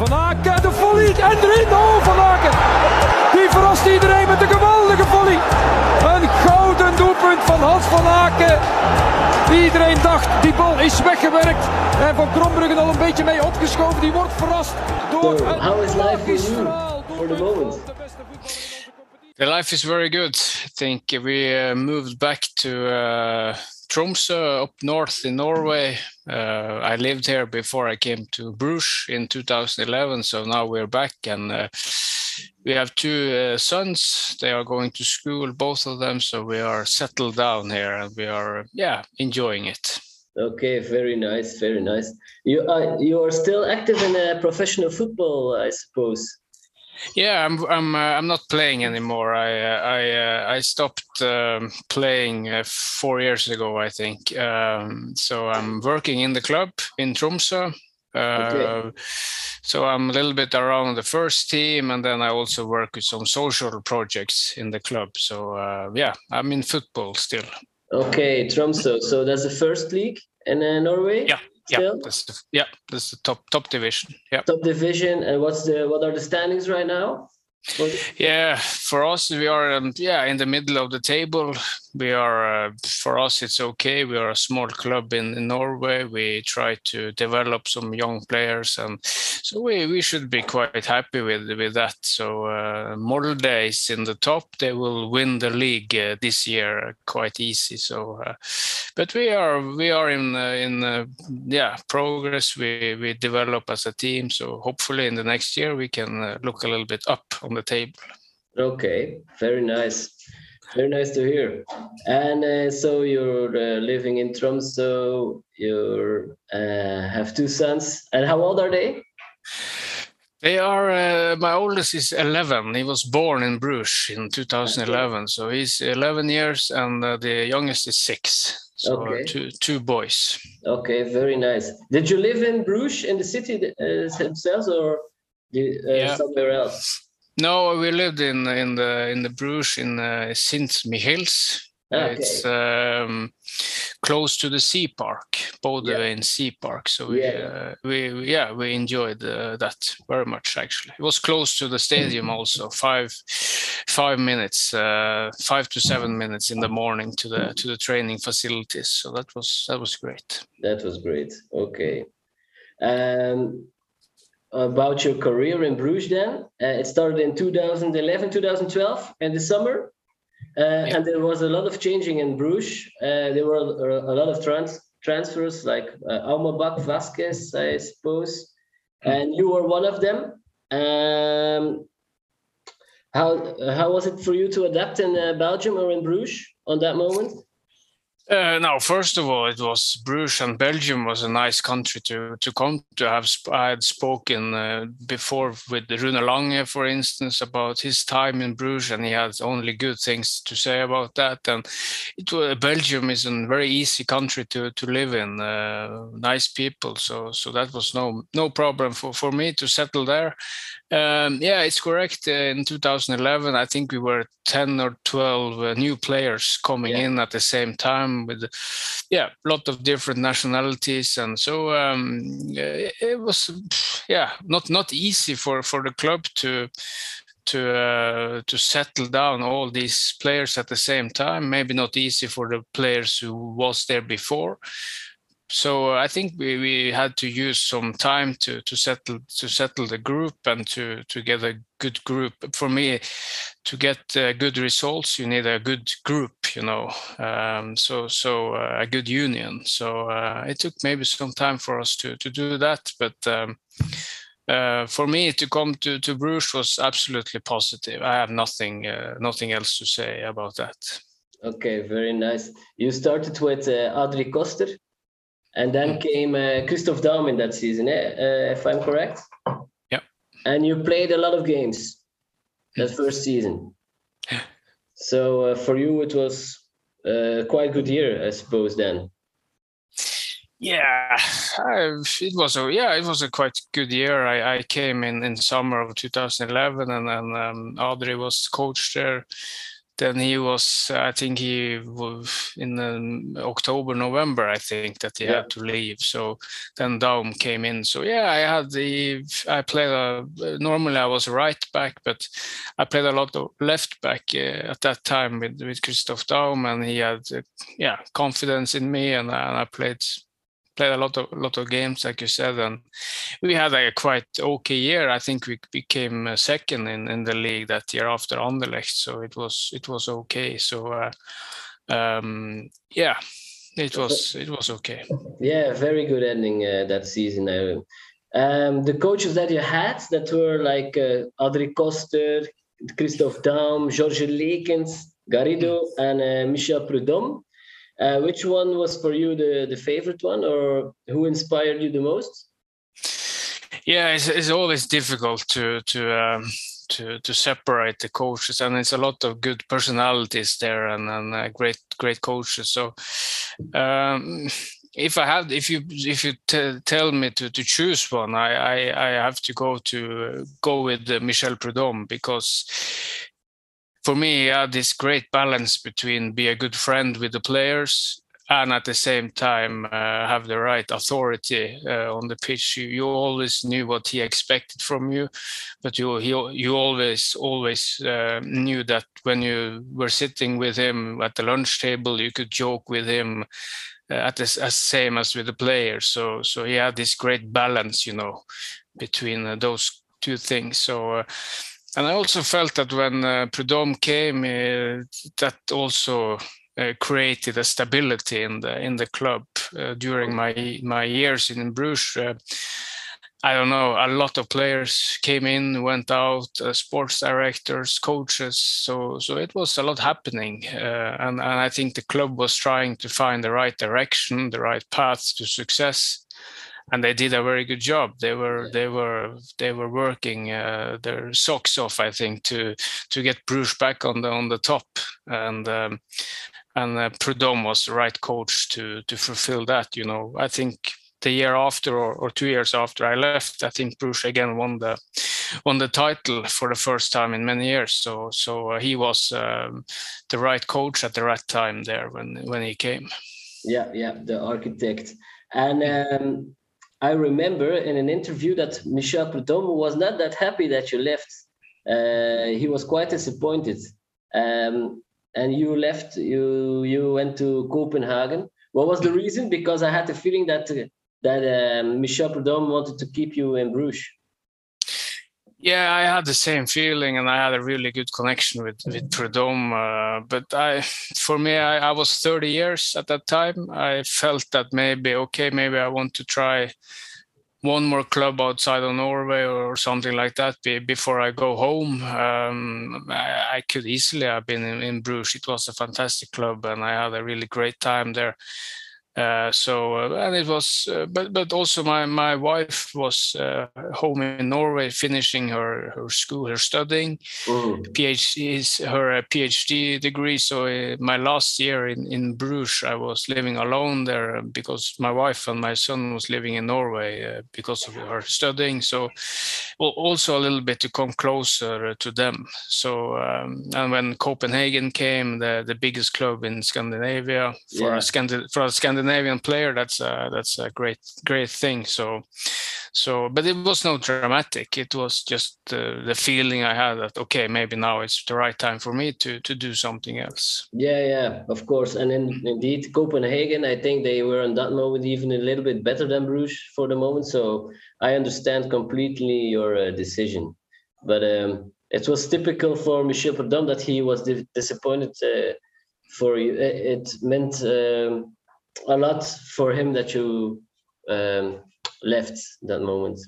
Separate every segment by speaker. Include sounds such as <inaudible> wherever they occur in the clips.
Speaker 1: Van Aken, de volley en erin. Oh, Van Aken. Die verrast iedereen met een geweldige volley. Een gouden doelpunt van Hans van Aken. Iedereen dacht, die bal is weggewerkt. En Van Krombruggen al een beetje mee opgeschoven. Die wordt verrast door
Speaker 2: So,
Speaker 1: een
Speaker 2: how is life for you the moment?
Speaker 1: De de.
Speaker 3: The life is very good. I think we uh, moved back to uh, Tromsø up north in Norway. Uh, I lived here before I came to Bruges in 2011, so now we're back and uh, we have two uh, sons. They are going to school, both of them, so we are settled down here and we are, yeah, enjoying it.
Speaker 2: Okay, very nice, very nice. You are you are still active in uh, professional football, I suppose.
Speaker 3: Yeah, I'm I'm uh, I'm not playing anymore. I uh, I uh, I stopped um, playing uh, four years ago, I think. Um, so I'm working in the club in Tromsø. Uh,
Speaker 2: Okay.
Speaker 3: So I'm a little bit around the first team, and then I also work with some social projects in the club. So uh, yeah, I'm in football still.
Speaker 2: Okay, Tromsø. So that's the first league in uh, Norway.
Speaker 3: Yeah,
Speaker 2: Still?
Speaker 3: Yeah, that's the, yeah, that's the top top division. Yeah.
Speaker 2: Top division. And what's the what are the standings right now?
Speaker 3: Yeah, for us, we are um, yeah in the middle of the table. We are uh, for us, it's okay. We are a small club in, in Norway. We try to develop some young players, and so we, we should be quite happy with with that. So uh, Molde is in the top. They will win the league uh, this year quite easy. So, uh, but we are we are in uh, in uh, yeah progress. We we develop as a team. So hopefully in the next year we can uh, look a little bit up on the table.
Speaker 2: Okay, very nice. Very nice to hear. And uh, so you're uh, living in Tromsø. You uh, have two sons. And how old are they?
Speaker 3: They are. Uh, my oldest is 11. He was born in Bruges in 2011, so he's 11 years, and uh, the youngest is six. So
Speaker 2: Okay.
Speaker 3: two two boys.
Speaker 2: Okay, very nice. Did you live in Bruges in the city uh, themselves or uh,
Speaker 3: Yeah.
Speaker 2: somewhere else?
Speaker 3: No, we lived in in the in the Bruges in uh, Sint Michiels.
Speaker 2: Okay.
Speaker 3: It's um, close to the sea park, Boudewijn Sea Park. So we,
Speaker 2: Yeah.
Speaker 3: uh, we yeah we enjoyed uh, that very much actually. It was close to the stadium also. Five five minutes, uh, five to seven minutes in the morning to the to the training facilities. So that was that was great.
Speaker 2: That was great. Okay. Um, about your career in Bruges then, uh, it started in 2011, 2012 in the summer. Uh, And there was a lot of changing in Bruges. Uh, there were a, a lot of trans transfers like uh, Almebäck, Vázquez, I suppose. And you were one of them. Um, how, how was it for you to adapt in uh, Belgium or in Bruges on that moment?
Speaker 3: Uh, now, first of all, it was Bruges and Belgium was a nice country to to come to. Have I had spoken uh, before with Rune Lange, for instance, about his time in Bruges, and he had only good things to say about that. And it was, Belgium is a very easy country to to live in. Uh, nice people, so so that was no no problem for for me to settle there. Um, yeah, it's correct. Uh, in 2011, I think we were 10 or 12 uh, new players coming
Speaker 2: Yeah.
Speaker 3: in at the same time with, yeah, a lot of different nationalities, and so um, it, it was, yeah, not not easy for for the club to to uh, to settle down all these players at the same time. Maybe not easy for the players who was there before so I think we, we had to use some time to to settle to settle the group and to to get a good group. For me, to get uh, good results, you need a good group, you know. Um, so so uh, a good union. So uh, it took maybe some time for us to to do that, but. Um, uh, for me to come to, to Bruges was absolutely positive. I have nothing uh, nothing else to say about that.
Speaker 2: Okay, very nice. You started with uh, Adrie Koster, and then came uh, Christoph Daum in that season, eh? uh, if I'm correct.
Speaker 3: Yeah.
Speaker 2: And you played a lot of games that first season.
Speaker 3: Yeah.
Speaker 2: So uh, for you, it was uh, quite good year, I suppose. Then.
Speaker 3: Yeah, I, it was a yeah, it was a quite good year. I, I came in in summer of 2011, and then um, Adrie was coach there. Then he was i think he was in um, october november i think that he yeah. had to leave so then daum came in so yeah i had the i played a normally i was right back but i played a lot of left back uh, at that time with, with christoph daum and he had uh, yeah confidence in me and, and i played played a lot of lot of games, like you said, and we had a quite okay year. I think we became uh, second in, in the league that year after Anderlecht, so it was it was okay. So uh, um, yeah, it was it was okay.
Speaker 2: Yeah, very good ending uh, that season. Um, the coaches that you had that were like uh, Adrie Koster, Christoph Daum, Georges Leekens, Garrido, mm. and uh, Michel Preud'homme. Uh, which one was for you the, the favorite one, or who inspired you the most?
Speaker 3: Yeah, it's, it's always difficult to to um, to to separate the coaches, and it's a lot of good personalities there, and, and uh, great great coaches. So. Um, if I have, if you if you tell me to, to choose one, I, I, I have to go to go with uh, Michel Preud'homme because for me, he had this great balance between be a good friend with the players and at the same time uh, have the right authority uh, on the pitch. You, you, always knew what he expected from you, but you he, you always always uh, knew that when you were sitting with him at the lunch table, you could joke with him uh, at the as same as with the players. So so he had this great balance, you know, between uh, those two things. So uh, and I also felt that when uh, Preud'homme came, uh, that also uh, created a stability in the in the club uh, during my my years in Bruges. Uh, I don't know. A lot of players came in, went out, uh, sports directors, coaches. So so it was a lot happening, and and I think the club was trying to find the right direction, the right path to success and they did a very good job. They were they were they were working uh, their socks off, I think, to to get Bruges back on the on the top, and um, and uh, Preud'homme was the right coach to to fulfill that. You know, I think the year after or, or two years after I left, I think Bruges again won the won the title for the first time in many years. So so uh, he was um, the right coach at the right time there when when he came.
Speaker 2: Yeah, yeah, the architect. And um, I remember in an interview that Michel Preud'homme was not that happy that you left. Uh, he was quite disappointed. Um, and you left, you you went to Copenhagen. What was the reason? Because I had the feeling that that um, Michel Preud'homme wanted to keep you in Bruges.
Speaker 3: Yeah, I had the same feeling, and I had a really good connection with with Preud'homme. Uh, but I, for me, I, I, was 30 years at that time. I felt that maybe okay, maybe I want to try one more club outside of Norway or something like that before I go home. Um, I, I, could easily have been in, in Bruges. It was a fantastic club, and I had a really great time there. Uh, so uh, and it was, uh, but but also my my wife was uh, home in Norway finishing her her school, her studying, mm. PhD is her uh, PhD degree. So my last year in in Bruges, I was living alone there because my wife and my son was living in Norway because of her studying. So well, also a little bit to come closer to them. So um, and when Copenhagen came, the the biggest club in Scandinavia for yeah. a Scandi- for a Scandinavian Scandinavian player, that's a, that's a great great thing. So so but it was no dramatic. It was just uh, the feeling I had that okay, maybe now it's the right time for me to to do something else.
Speaker 2: Yeah, yeah, of course. And in, indeed, Copenhagen, I think they were in that moment even a little bit better than Bruges for the moment. So I understand completely your uh, decision, but. Um, it was typical for Michel Preud'homme that he was disappointed uh, for you. It meant um, a lot for him that you um, left that moment.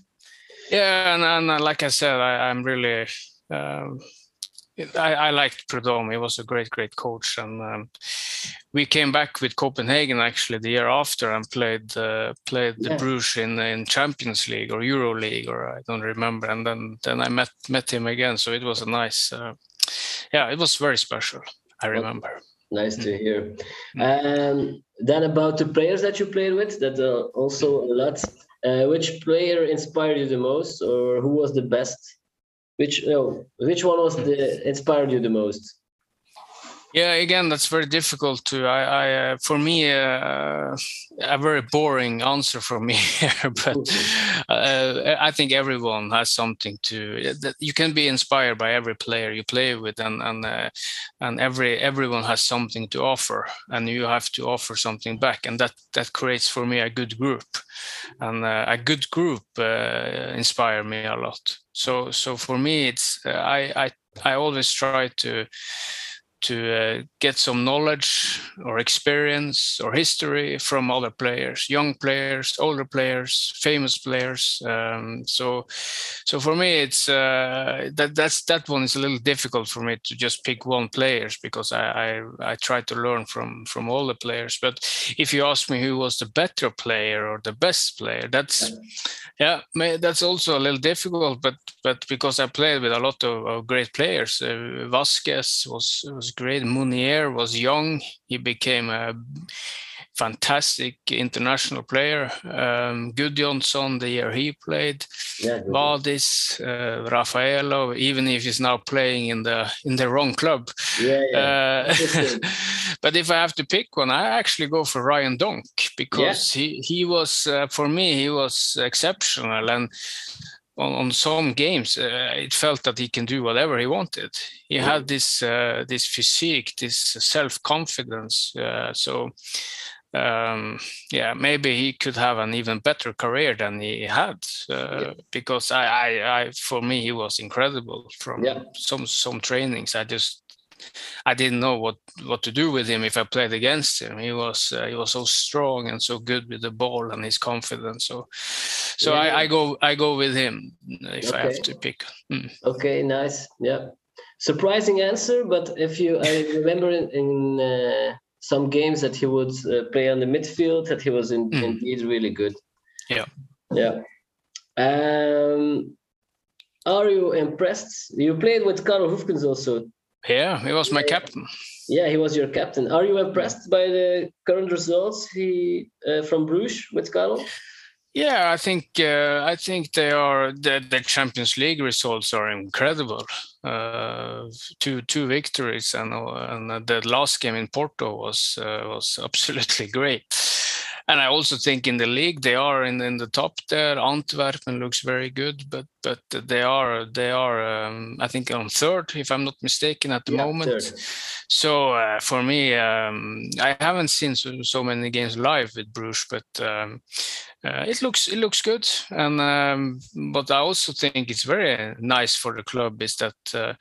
Speaker 3: Yeah, and, and like I said, I, am really. Um, I, I liked Preud'homme. He was a great, great coach, and um, we came back with Copenhagen actually the year after and played uh, played the yeah. Bruges in in Champions League or Euro League or I don't remember. And then then I met met him again, so it was a nice. Uh, yeah, it was very special. I remember.
Speaker 2: Nice to hear. Um, then about the players that you played with, that uh, also a lot. Uh, which player inspired you the most, or who was the best? Which no, which one was the inspired you the most?
Speaker 3: Yeah, again, that's very difficult to. I, I uh, for me, uh, a very boring answer for me <laughs> here, but uh, I think everyone has something to. You can be inspired by every player you play with, and and uh, and every everyone has something to offer, and you have to offer something back, and that that creates for me a good group, and uh, a good group uh, inspire me a lot. So so for me, it's I I I always try to to uh, get some knowledge or experience or history from other players, young players, older players, famous players. Um, so, so for me, it's uh, that that's that one is a little difficult for me to just pick one players because I, I I try to learn from from all the players. But if you ask me who was the better player or the best player, that's yeah, that's also a little difficult. But but because I played with a lot of, of great players, uh, Vázquez was was great. Meunier was young. He became a fantastic international player. Um, Gudjohnsen, the year he played, yeah, Vadis, uh, Refaelov, even if he's now playing in the in the wrong club.
Speaker 2: Yeah, yeah.
Speaker 3: Uh, <laughs> but if I have to pick one, I actually go for Ryan Donk because yeah. he he was uh, for me he was exceptional and on, on some games, uh, it felt that he can do whatever he wanted. He mm. had this uh, this physique, this self confidence. Uh, so um, yeah, maybe he could have an even better career than he had uh, yeah. because I, I, I, for me, he was incredible from yeah. some some trainings. I just I didn't know what what to do with him if I played against him. He was uh, he was so strong and so good with the ball and his confidence. So so yeah. I, I, go I go with him if okay. I have to pick.
Speaker 2: Mm. Okay, nice. Yeah, surprising answer. But if you I remember in, in uh, some games that he would uh, play on the midfield, that he was in, mm. indeed really good.
Speaker 3: Yeah.
Speaker 2: Yeah. Um, are you impressed? You played with Karel Hoefkens also
Speaker 3: yeah, he was my captain.
Speaker 2: Yeah, he was your captain. Are you impressed by the current results he uh, from Bruges with Karel?
Speaker 3: Yeah, I think uh, I think they are the, the Champions League results are incredible. Uh, two two victories and and the last game in Porto was uh, was <laughs> absolutely great and I also think in the league they are in, in the top there. Antwerpen looks very good, but but they are they are um, I think on third if I'm not mistaken at the yeah, moment. Third. So uh, for me, um, I haven't seen so, so, many games live with Bruges, but um, uh, it looks it looks good. And um, but I also think it's very nice for the club is that uh,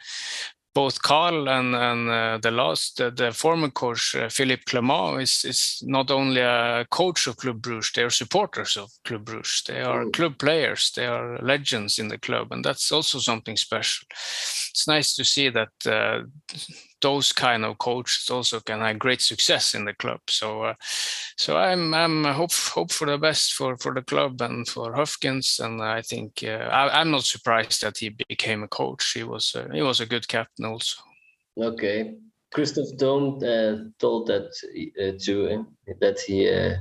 Speaker 3: both Carl and, and uh, the last, uh, the former coach, uh, Philippe Clement, is, is not only a coach of Club Bruges, they are supporters of Club Bruges. They are mm. club players, they are legends in the club, and that's also something special. It's nice to see that uh, those kind of coaches also can have great success in the club. So, uh, so I'm I'm hope hope for the best for for the club and for Hoefkens, and I think uh, I, am not surprised that he became a coach. He was uh, he was a good captain also.
Speaker 2: Okay, Christoph Daum uh, told that uh, to that he. Uh,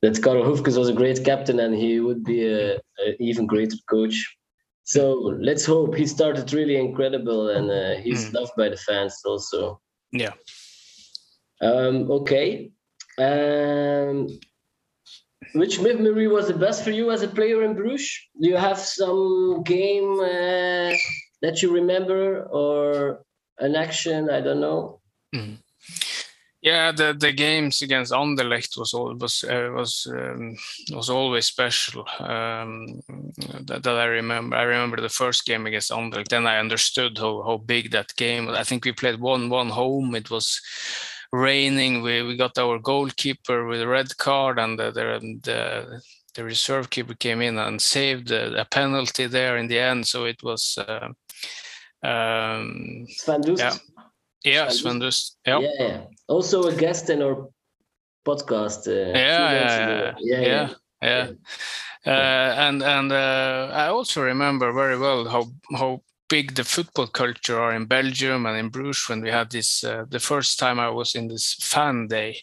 Speaker 2: that Karel Hoefkens was a great captain and he would be a even greater coach so let's hope he started really incredible and uh, he's mm. loved by the fans also.
Speaker 3: Yeah.
Speaker 2: Um, okay. Um, which memory was the best for you as a player in Bruges? Do you have some game uh, that you remember or an action? I don't know. Mm.
Speaker 3: Yeah, the, the games against Anderlecht was was uh, was um, was always special. Um, that, that, I remember. I remember the first game against Anderlecht. Then I understood how, how big that game. Was. I think we played one one home. It was raining. We we got our goalkeeper with a red card, and the the, the, the reserve keeper came in and saved a, a, penalty there in the end. So it was. Uh, um,
Speaker 2: yeah.
Speaker 3: Yeah, Sven Dust. Yeah.
Speaker 2: yeah. Also a guest in our podcast. Uh,
Speaker 3: yeah, yeah, yeah, yeah, yeah, Uh, and and uh, I also remember very well how how big the football culture are in Belgium and in Bruges when we had this uh, the first time I was in this fan day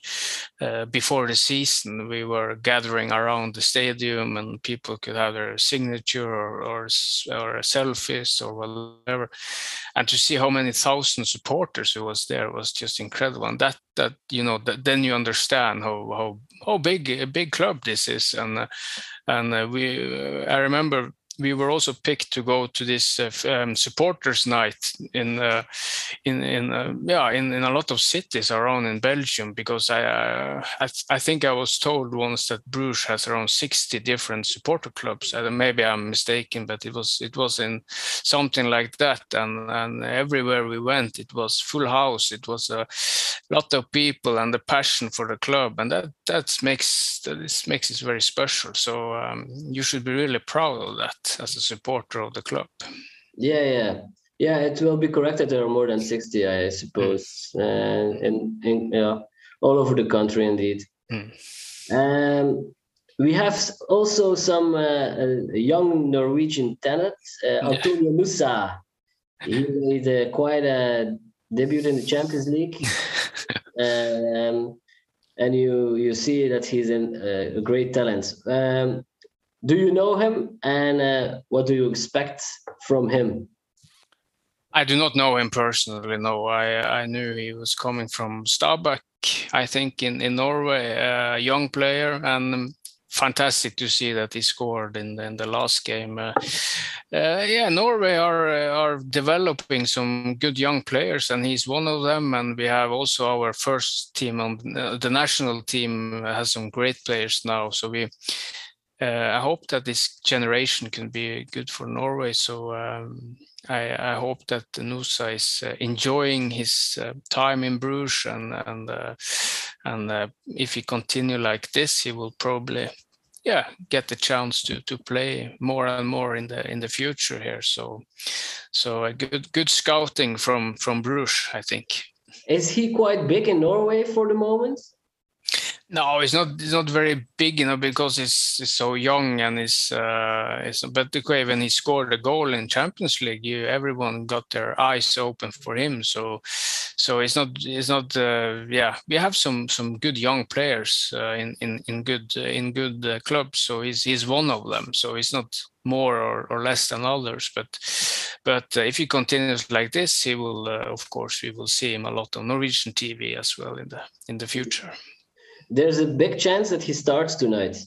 Speaker 3: uh, before the season we were gathering around the stadium and people could have their signature or or, or selfies or whatever. And to see how many thousand supporters who was there was just incredible. And that that you know that then you understand how how how big a big club this is. And uh, and uh, we uh, I remember we were also picked to go to this uh, um, supporters night in uh, in in uh, yeah in, in a lot of cities around in Belgium because I I, I, think I was told once that Bruges has around 60 different supporter clubs. And maybe I'm mistaken but it was it was in something like that. And and everywhere we went it was full house. It was a lot of people and the passion for the club. And that that makes this makes it very special. So um, you should be really proud of that as a supporter of the club.
Speaker 2: Yeah, yeah, yeah. It will be correct that there are more than sixty, I suppose, mm. uh, in, in yeah, all over the country, indeed. Mm. Um, we have also some uh, young Norwegian talent, uh, Antonio Nusa. He made uh, quite a debut in the Champions League. <laughs> um, and you you see that he's in, uh, a great talent. Um, do you know him? And uh, what do you expect from him?
Speaker 3: I do not know him personally no. I i knew he was coming from stabæk i think in in norway a young player. And fantastic to see that he scored in the, in the last game. Uh, uh, yeah norway are are developing some good young players and he's one of them. And we have also our first team on uh, the national team has some great players now. So we uh, I hope that this generation can be good for Norway. So um, I, I, hope that Nusa is uh, enjoying his uh, time in Bruges, and and uh, and uh, if he continue like this, he will probably yeah get the chance to to play more and more in the in the future here. So so a good good scouting from from Bruges, I think.
Speaker 2: Is he quite big in Norway for the moment?
Speaker 3: No, it's not. It's not very big, you know, because he's, he's so young and he's. Uh, it's, but when he scored a goal in Champions League, you, everyone got their eyes open for him. So, so it's not. It's not. Uh, yeah, we have some some good young players uh, in in in good in good uh, clubs. So he's he's one of them. So he's not more or, or less than others. But but uh, if he continues like this, he will. Uh, of course, we will see him a lot on Norwegian TV as well in the in the future
Speaker 2: there's a big chance that he starts tonight.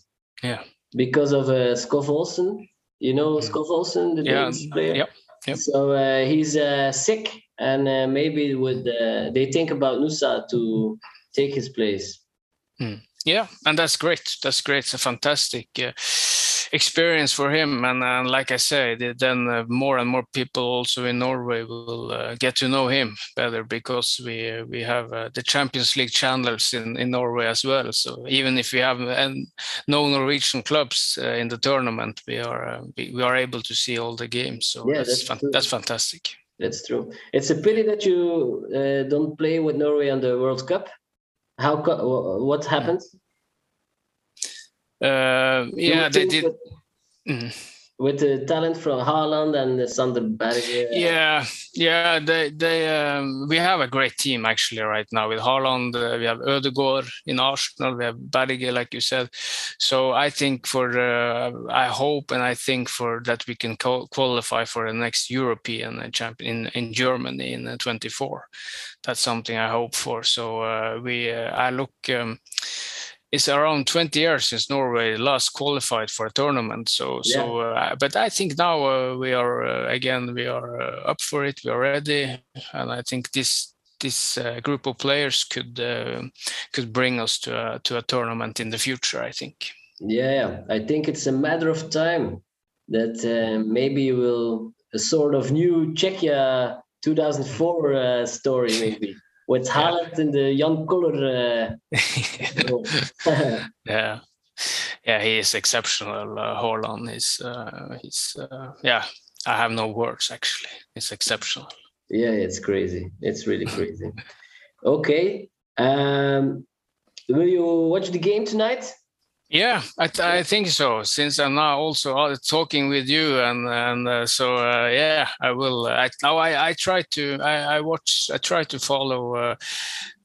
Speaker 3: Yeah.
Speaker 2: Because of uh, Skov Olsen. You know mm. Skov Olsen, the yeah. player?
Speaker 3: Yep. Yep.
Speaker 2: So uh, he's uh, sick, and uh, maybe with uh, they think about Nusa to take his place.
Speaker 3: Mm. Yeah, and that's great. That's great. It's a fantastic uh, experience for him. And, and like I said, then uh, more and more people also in Norway will uh, get to know him better because we uh, we have uh, the Champions League channels in, in Norway as well. So even if we have no Norwegian clubs uh, in the tournament, we are we, we, are able to see all the games. So yeah, that's that's, fan- that's fantastic.
Speaker 2: That's true. It's a pity that you don't play with Norway on the World Cup how what happened?
Speaker 3: Uh, yeah, they did. With,
Speaker 2: mm. with, the talent from Haaland and Sander Berge.
Speaker 3: Yeah, yeah, they they um, we have a great team actually right now with Haaland. Uh, we have Ødegaard in Arsenal. We have Berge, like you said. So I think for uh, I hope and I think for that we can qualify for the next European champion in in Germany in uh, 24. That's something I hope for. So uh, we uh, I look. Um, it's around 20 years since Norway last qualified for a tournament. So, yeah. so, uh, but I think now uh, we are uh, again we are uh, up for it. We are ready, and I think this this uh, group of players could uh, could bring us to a, to a tournament in the future. I think.
Speaker 2: Yeah, I think it's a matter of time that maybe we'll a sort of new Czechia 2004 story maybe <laughs> with Haaland in the young color.
Speaker 3: Uh, <laughs> yeah, yeah, he is exceptional. Uh, Haaland is, uh, he's, uh, yeah, I have no words actually. It's exceptional.
Speaker 2: Yeah, it's crazy. It's really crazy. okay. Um, will you watch the game tonight?
Speaker 3: Yeah, I, I think so. Since I'm now also uh, talking with you, and and uh, so uh, yeah, I will. I, now I, I try to I, I watch I try to follow uh,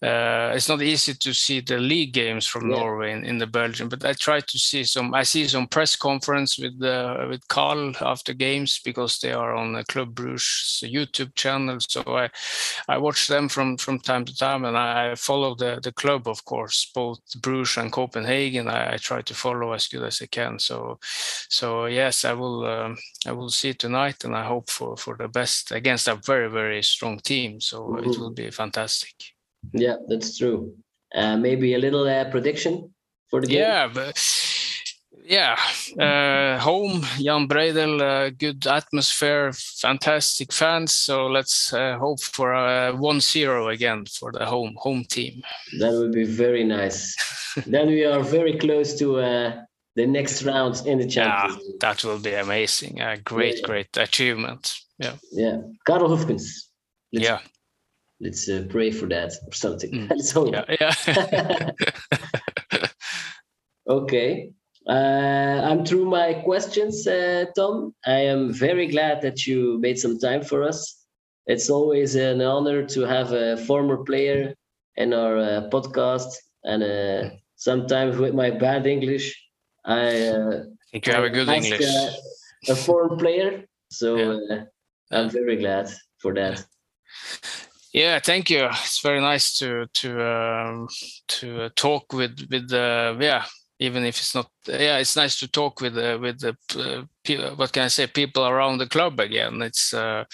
Speaker 3: uh, it's not easy to see the league games from yeah. Norway in, in, the Belgium, but I try to see some. I see some press conference with uh, with Carl after games because they are on the Club Bruges YouTube channel. So I I watch them from from time to time, and I follow the the club, of course, both Bruges and Copenhagen. I, I try to follow as good as I can. So so yes, I will um, I will see tonight, and I hope for for the best against a very very strong team. So mm -hmm. it mm-hmm. will be fantastic.
Speaker 2: Yeah, that's true. Uh, maybe a little uh, prediction for the game.
Speaker 3: Yeah, but yeah, uh, home Jan Breydel, uh, good atmosphere, fantastic fans. So let's uh, hope for a 1-0 again for the home home team.
Speaker 2: That would be very nice. <laughs> then we are very close to uh, the next round in the Champions.
Speaker 3: Yeah, that will be amazing. A great, yeah. great achievement. Yeah.
Speaker 2: Yeah, Karel Hoefkens.
Speaker 3: Let's yeah
Speaker 2: let's uh, pray for that or something. Mm. <laughs> let's hope.
Speaker 3: Yeah.
Speaker 2: yeah. <laughs> okay. Uh, I'm through my questions, uh, Tom. I am very glad that you made some time for us. It's always an honor to have a former player in our uh, podcast. And uh, sometimes with my bad English, I
Speaker 3: uh, think you have a good English.
Speaker 2: a foreign player. So yeah. I'm very glad for that.
Speaker 3: Yeah, thank you. It's very nice to to um, to uh, talk with with uh, yeah. Even if it's not, yeah, it's nice to talk with uh, with the uh, what can I say people around the club again. It's uh,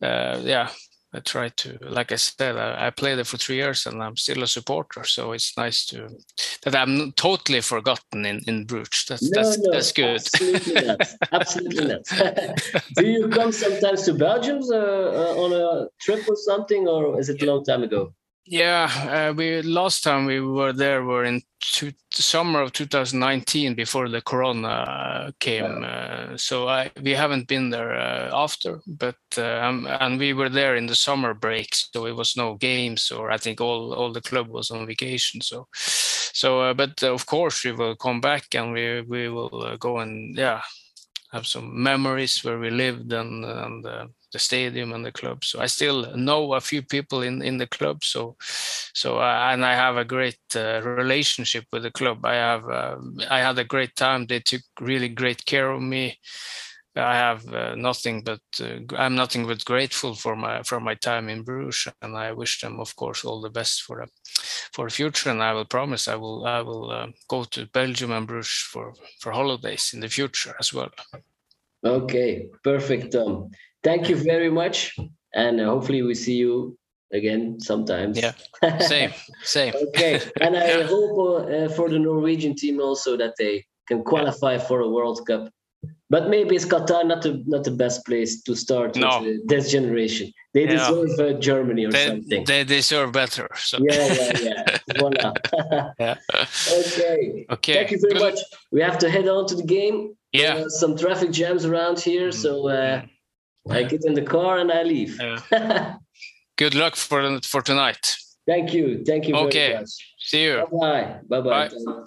Speaker 3: uh, yeah, I try to, like I said, I, I, played there for three years and I'm still a supporter. So it's nice to that I'm totally forgotten in in Bruges. That's no, that's, no, that's good.
Speaker 2: Absolutely not. <laughs> Absolutely not. <laughs> Do you come sometimes to Belgium uh, uh, on a trip or something, or is it a long time ago?
Speaker 3: Yeah, uh, we last time we were there were in two, summer of 2019 before the corona came. Uh, so I, we haven't been there uh, after, but uh, um, and we were there in the summer break, so it was no games, or I think all all the club was on vacation. So so, uh, but of course we will come back and we we will uh, go and yeah have some memories where we lived and and the stadium and the club. So I still know a few people in in the club. So so uh, and I have a great uh, relationship with the club. I have uh, I had a great time. They took really great care of me. I have uh, nothing but uh, I'm nothing but grateful for my for my time in Bruges, and I wish them, of course, all the best for the for the future. And I will promise I will I will uh, go to Belgium and Bruges for for holidays in the future as well.
Speaker 2: Okay, perfect, Tom thank you very much and uh, hopefully we see you again sometimes
Speaker 3: yeah. <laughs> Same same.
Speaker 2: Okay and i <laughs> hope uh, for the norwegian team also that they can qualify yeah. for a world cup. But maybe it's qatar not the not the best place to start no. with, uh, this generation. They yeah. deserve uh, germany or
Speaker 3: they,
Speaker 2: something.
Speaker 3: they deserve better so.
Speaker 2: yeah yeah yeah. <laughs> Voila
Speaker 3: yeah.
Speaker 2: Okay.
Speaker 3: Okay.
Speaker 2: Thank you very
Speaker 3: Good.
Speaker 2: much. We have to head on to the game.
Speaker 3: Yeah.
Speaker 2: Uh, some traffic jams around here mm. so uh, I get in the car and I leave.
Speaker 3: Yeah. <laughs> Good luck for for tonight.
Speaker 2: Thank you. Thank you
Speaker 3: okay.
Speaker 2: very much.
Speaker 3: See you.
Speaker 2: Bye-bye. Bye-bye.
Speaker 3: Bye.